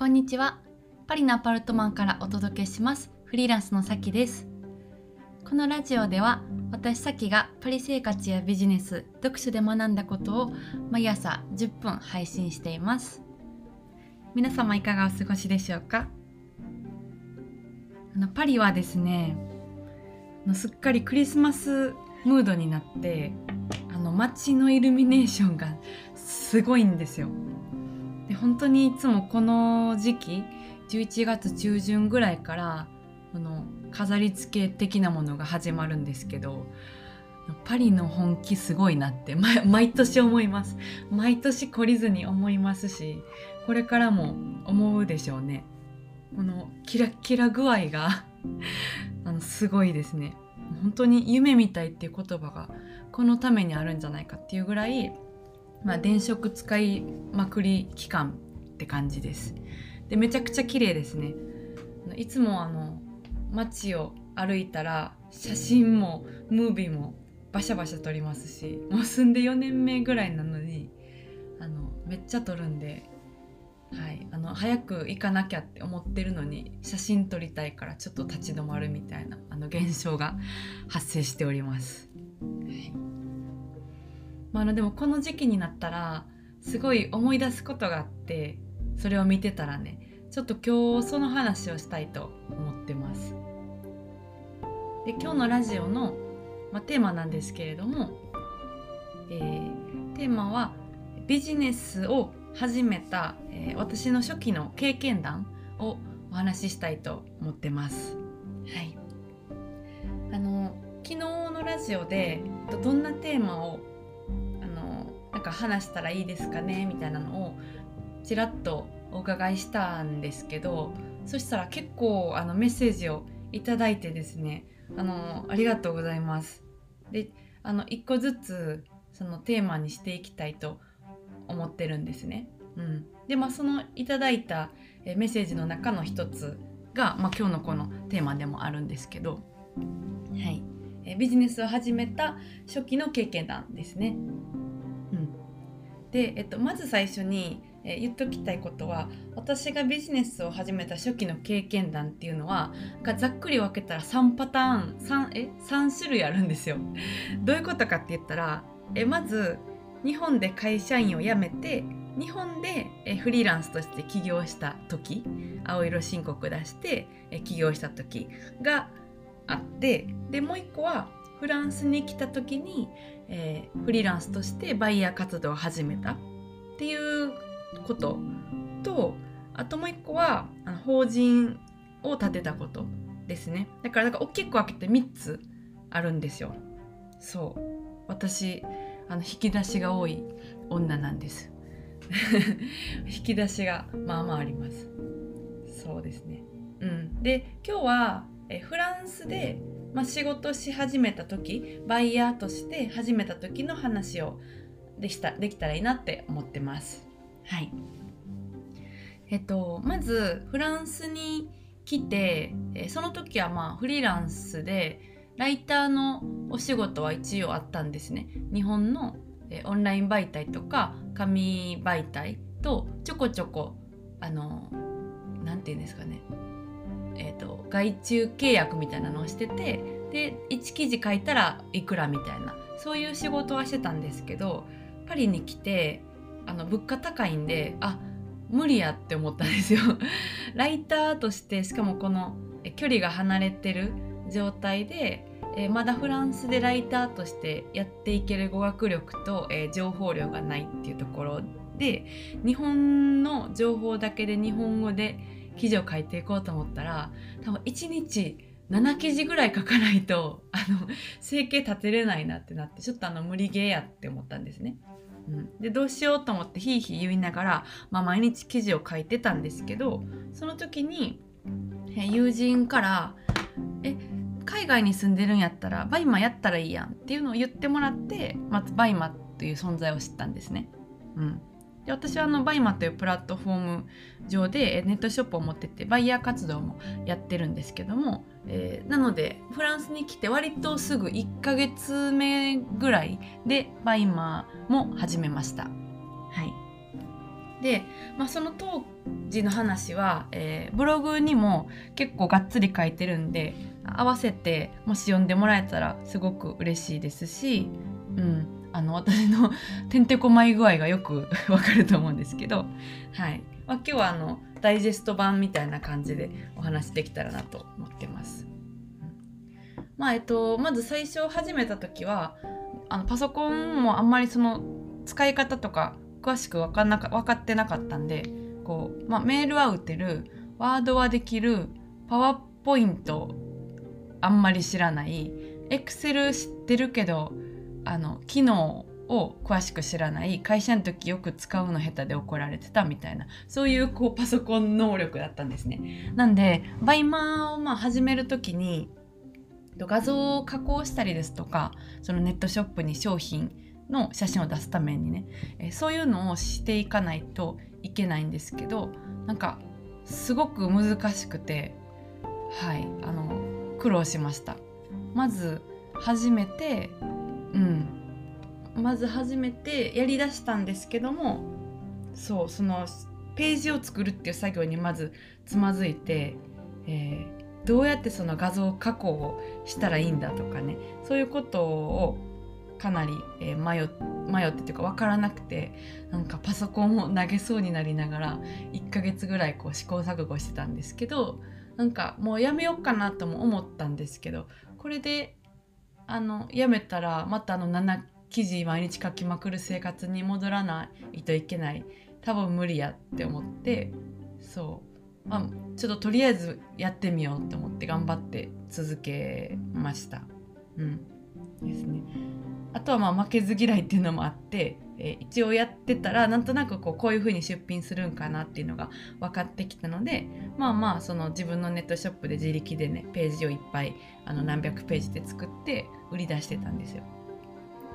こんにちは。パリのアパルトマンからお届けします。フリーランスのさきです。このラジオでは私さきがパリ生活やビジネス読書で学んだことを毎朝10分配信しています。皆様いかがお過ごしでしょうか？あのパリはですねすっかりクリスマスムードになってあの街のイルミネーションがすごいんですよ。で本当にいつもこの時期11月中旬ぐらいからこの飾り付け的なものが始まるんですけどパリの本気すごいなって 毎年思います。毎年懲りずに思いますしこれからも思うでしょうね。このキラキラ具合が あのすごいですね。本当に夢みたいっていう言葉がこのためにあるんじゃないかっていうぐらい、まあ、電飾使いまくり期間って感じです。でめちゃくちゃ綺麗ですね。いつもあの街を歩いたら写真もムービーもバシャバシャ撮りますしもう住んで4年目ぐらいなのにあのめっちゃ撮るんではい、あの早く行かなきゃって思ってるのに写真撮りたいからちょっと立ち止まるみたいなあの現象が発生しております。はい。まあ、のでもこの時期になったらすごい思い出すことがあってそれを見てたらねちょっと今日その話をしたいと思ってます。で今日のラジオの、まあ、テーマなんですけれども、えー、テーマはビジネスを始めた、えー、私の初期の経験談をお話ししたいと思ってます。はい、あの昨日のラジオでどんなテーマをなんか話したらいいですかねみたいなのをちらっとお伺いしたんですけどそしたら結構あのメッセージをいただいてですねあのありがとうございます。であの1個ずつそのテーマにしていきたいと思ってるんですね。うん、でまあそのいただいたメッセージの中の一つが、まあ、今日のこのテーマでもあるんですけど、はいえビジネスを始めた初期の経験談ですね。で、えっと、まず最初にえ言っときたいことは私がビジネスを始めた初期の経験談っていうのはがざっくり分けたら3パターン 3, え3種類あるんですよ。どういうことかって言ったらえまず日本で会社員を辞めて日本でフリーランスとして起業した時青色申告出して起業した時があってでもう一個はフランスに来た時に、えー、フリーランスとしてバイヤー活動を始めたっていうこととあともう一個はあの法人を立てたことですね。だからだか大きく分けて3つあるんですよ。そう。私あの引き出しが多い女なんです。引き出しがまあまああります。そうですね。うん。で今日はえフランスで、まあ、仕事し始めた時バイヤーとして始めた時の話をでしたできたらいいなって思ってます。はい。えっとまずフランスに来てその時はまあフリーランスでライターのお仕事は一応あったんですね。日本のオンライン媒体とか紙媒体とちょこちょこあの何て言うんですかね。えーと、外注契約みたいなのをしててで1記事書いたらいくらみたいなそういう仕事はしてたんですけどパリに来てあの物価高いんであ無理やって思ったんですよ。ライターとしてしかもこの距離が離れてる状態で、えー、まだフランスでライターとしてやっていける語学力と、えー、情報量がないっていうところで日本の情報だけで日本語で記事を書いていこうと思ったら多分1日7記事ぐらい書かないと あの生計立てれないなってなってちょっとあの無理ゲーやって思ったんですね。うん、でどうしようと思ってひいひい言いながら、まあ、毎日記事を書いてたんですけどその時に友人から「え海外に住んでるんやったらバイマやったらいいやん」っていうのを言ってもらってまずバイマという存在を知ったんですね。うん、で私はあのバイマというプラットフォーム上でネットショップを持っててバイヤー活動もやってるんですけども、えー、なのでフランスに来て割とすぐ1ヶ月目ぐらいでバイマーも始めました。はいで、まあ、その当時の話は、えー、ブログにも結構がっつり書いてるんで合わせてもし読んでもらえたらすごく嬉しいですし、うん、あの私のてんてこまい具合がよく わかると思うんですけど、はい。まあ、今日はあのダイジェスト版みたいな感じでお話できたらなと思ってます。まあえっと、まず最初始めた時はあのパソコンもあんまりその使い方とか詳しく分かんなか分かってなかったんでこう、まあ、メールは打てるワードはできるパワーポイントあんまり知らないエクセル知ってるけどあの機能を詳しく知らない会社の時よく使うの下手で怒られてたみたいなそういうこうパソコン能力だったんですね。なんでバイマーをまあ始める時に画像を加工したりですとかそのネットショップに商品の写真を出すためにね、えそういうのをしていかないといけないんですけどなんかすごく難しくてはいあの苦労しました。まず初めてうん。まず初めてやりだしたんですけどもそうそのページを作るっていう作業にまずつまずいて、えー、どうやってその画像加工をしたらいいんだとかねそういうことをかなり、えー、迷迷ってというか分からなくてなんかパソコンを投げそうになりながら1ヶ月ぐらいこう試行錯誤してたんですけどなんかもうやめようかなとも思ったんですけどこれであのやめたらまたあの7記事毎日書きまくる生活に戻らないといけない。多分無理やって思ってそう、まあ、ちょっととりあえずやってみようって思って頑張って続けました。うん。ですね、あとはまあ負けず嫌いっていうのもあって、えー、一応やってたらなんとなくこうこういう風に出品するんかなっていうのが分かってきたのでまあまあその自分のネットショップで自力でねページをいっぱいあの何百ページで作って売り出してたんですよ。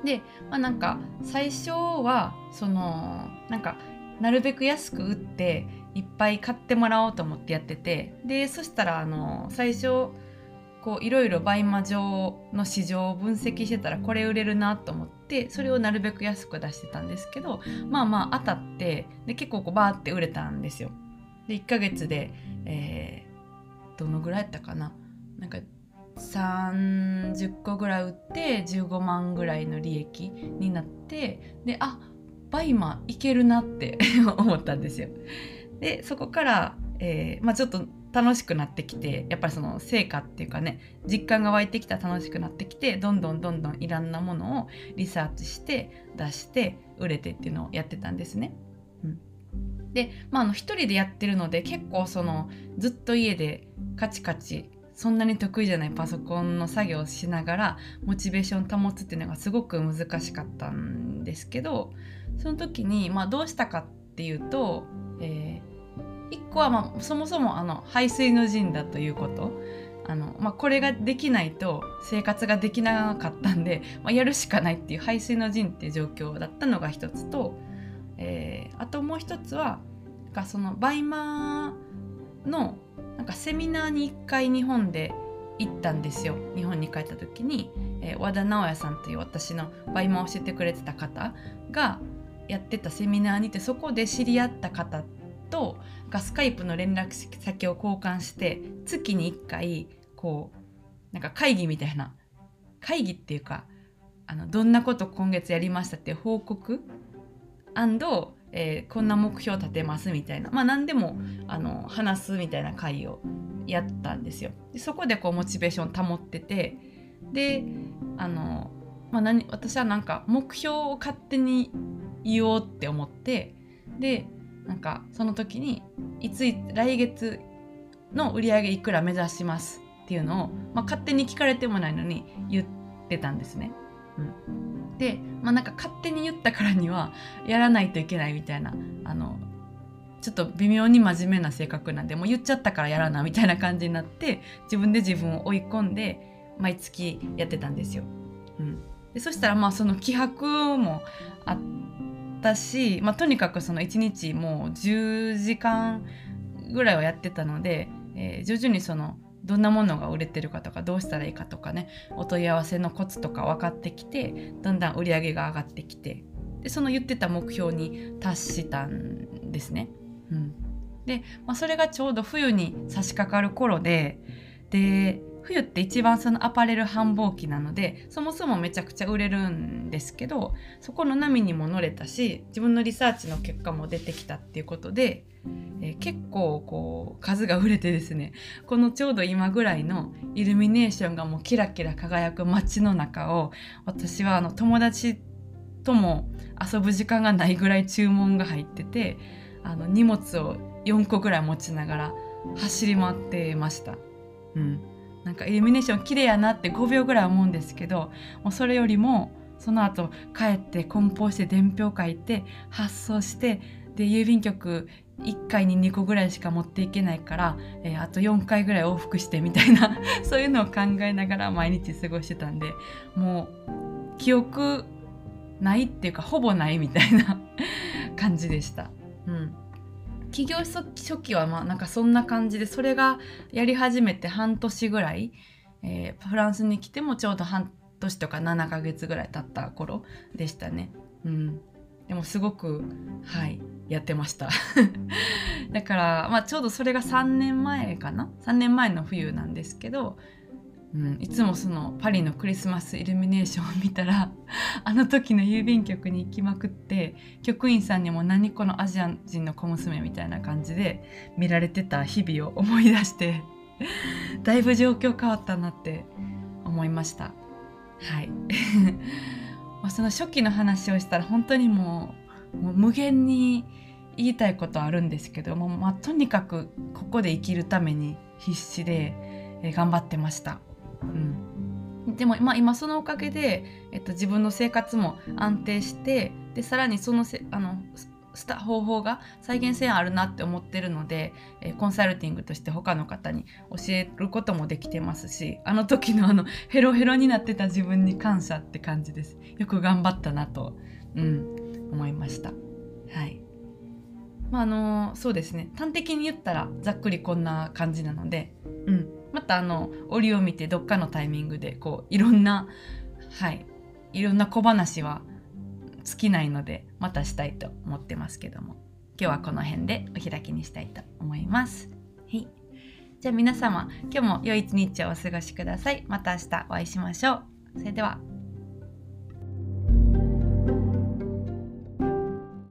で、まあ、なんか最初はそのなんかなるべく安く売っていっぱい買ってもらおうと思ってやっててでそしたらあの最初こういろいろバイマ上の市場を分析してたらこれ売れるなと思ってそれをなるべく安く出してたんですけどまあまあ当たってで結構こうバーって売れたんですよ。で1ヶ月で、えー、どのぐらいやったかななんか30個ぐらい売って15万ぐらいの利益になってであバイマいけるなって 思ったんですよ。でそこから、えー、まあ、ちょっと楽しくなってきてやっぱりその成果っていうかね実感が湧いてきたら楽しくなってきてどんどんどんどんいろんなものをリサーチして出して売れてっていうのをやってたんですね。うん、で、まあ、あの一人でやってるので結構そのずっと家でカチカチそんなに得意じゃないパソコンの作業をしながらモチベーション保つっていうのがすごく難しかったんですけどその時に、まあ、どうしたかっていうと、えー、1個は、まあ、そもそもあの排水の陣だということ。あの、まあ、これができないと生活ができなかったんで、まあ、やるしかないっていう排水の陣っていう状況だったのが一つと、えー、あともう一つはそのバイマーのなんかセミナーに1回日本で行ったんですよ。日本に帰った時に、えー、和田直也さんという私のバイマーを教えてくれてた方がやってたセミナーにてそこで知り合った方とスカイプの連絡先を交換して月に1回こうなんか会議みたいな会議っていうかあのどんなこと今月やりましたっていう報告えー、こんな目標立てますみたいなまあ何でもあの話すみたいな会をやったんですよ。でそこでこうモチベーション保っててであの、まあ何、私はなんか目標を勝手に言おうって思ってでなんかその時にいつ来月の売り上げいくら目指しますっていうのを、まあ、勝手に聞かれてもないのに言ってたんですね。うん、でまあなんか勝手に言ったからにはやらないといけないみたいなあのちょっと微妙に真面目な性格なんでもう言っちゃったからやらなみたいな感じになって自分で自分を追い込んで毎月やってたんですよ。うん、でそしたらまあその気迫もあったし、まあ、とにかくその1日もう10時間ぐらいはやってたので、えー、徐々にそのどんなものが売れてるかとかどうしたらいいかとかねお問い合わせのコツとか分かってきてだんだん売り上げが上がってきてでその言ってた目標に達したんですね。うん、で、まあ、それがちょうど冬に差し掛かる頃でで冬って一番そのアパレル繁忙期なのでそもそもめちゃくちゃ売れるんですけどそこの波にも乗れたし自分のリサーチの結果も出てきたっていうことで、えー、結構こう数が売れてですねこのちょうど今ぐらいのイルミネーションがもうキラキラ輝く街の中を私はあの友達とも遊ぶ時間がないぐらい注文が入っててあの荷物を4個ぐらい持ちながら走り回ってました。うんなんかイルミネーション綺麗やなって5秒ぐらい思うんですけどもうそれよりもその後帰って梱包して伝票書いて発送してで郵便局1回に2個ぐらいしか持っていけないから、えー、あと4回ぐらい往復してみたいな そういうのを考えながら毎日過ごしてたんでもう記憶ないっていうかほぼないみたいな 感じでした。うん起業初期はまあなんかそんな感じでそれがやり始めて半年ぐらい、えー、フランスに来てもちょうど半年とか7ヶ月ぐらい経った頃でしたね。うん、でもすごくはいやってました。だから、まあ、ちょうどそれが3年前かな？3年前の冬なんですけどうん、いつもそのパリのクリスマスイルミネーションを見たら あの時の郵便局に行きまくって局員さんにも何このアジア人の小娘みたいな感じで見られてた日々を思い出して だいぶ状況変わったなって思いました。はい まその初期の話をしたら本当にもうもう無限に言いたいことあるんですけども、まあ、とにかくここで生きるために必死で、え頑張ってました。うん、でも、ま、今そのおかげで、えっと、自分の生活も安定してでさらにそのせあのした方法が再現性あるなって思ってるので、えコンサルティングとして他の方に教えることもできてますしあの時のあのヘロヘロになってた自分に感謝って感じです。よく頑張ったなと、うん、思いました。はい。まああのそうですね。端的に言ったらざっくりこんな感じなのでうん。またあの折を見てどっかのタイミングでこういろんなはいいろんな小話は尽きないのでまたしたいと思ってますけども今日はこの辺でお開きにしたいと思います。はい、じゃあ皆様今日も良い一日をお過ごしください。また明日お会いしましょう。それでは。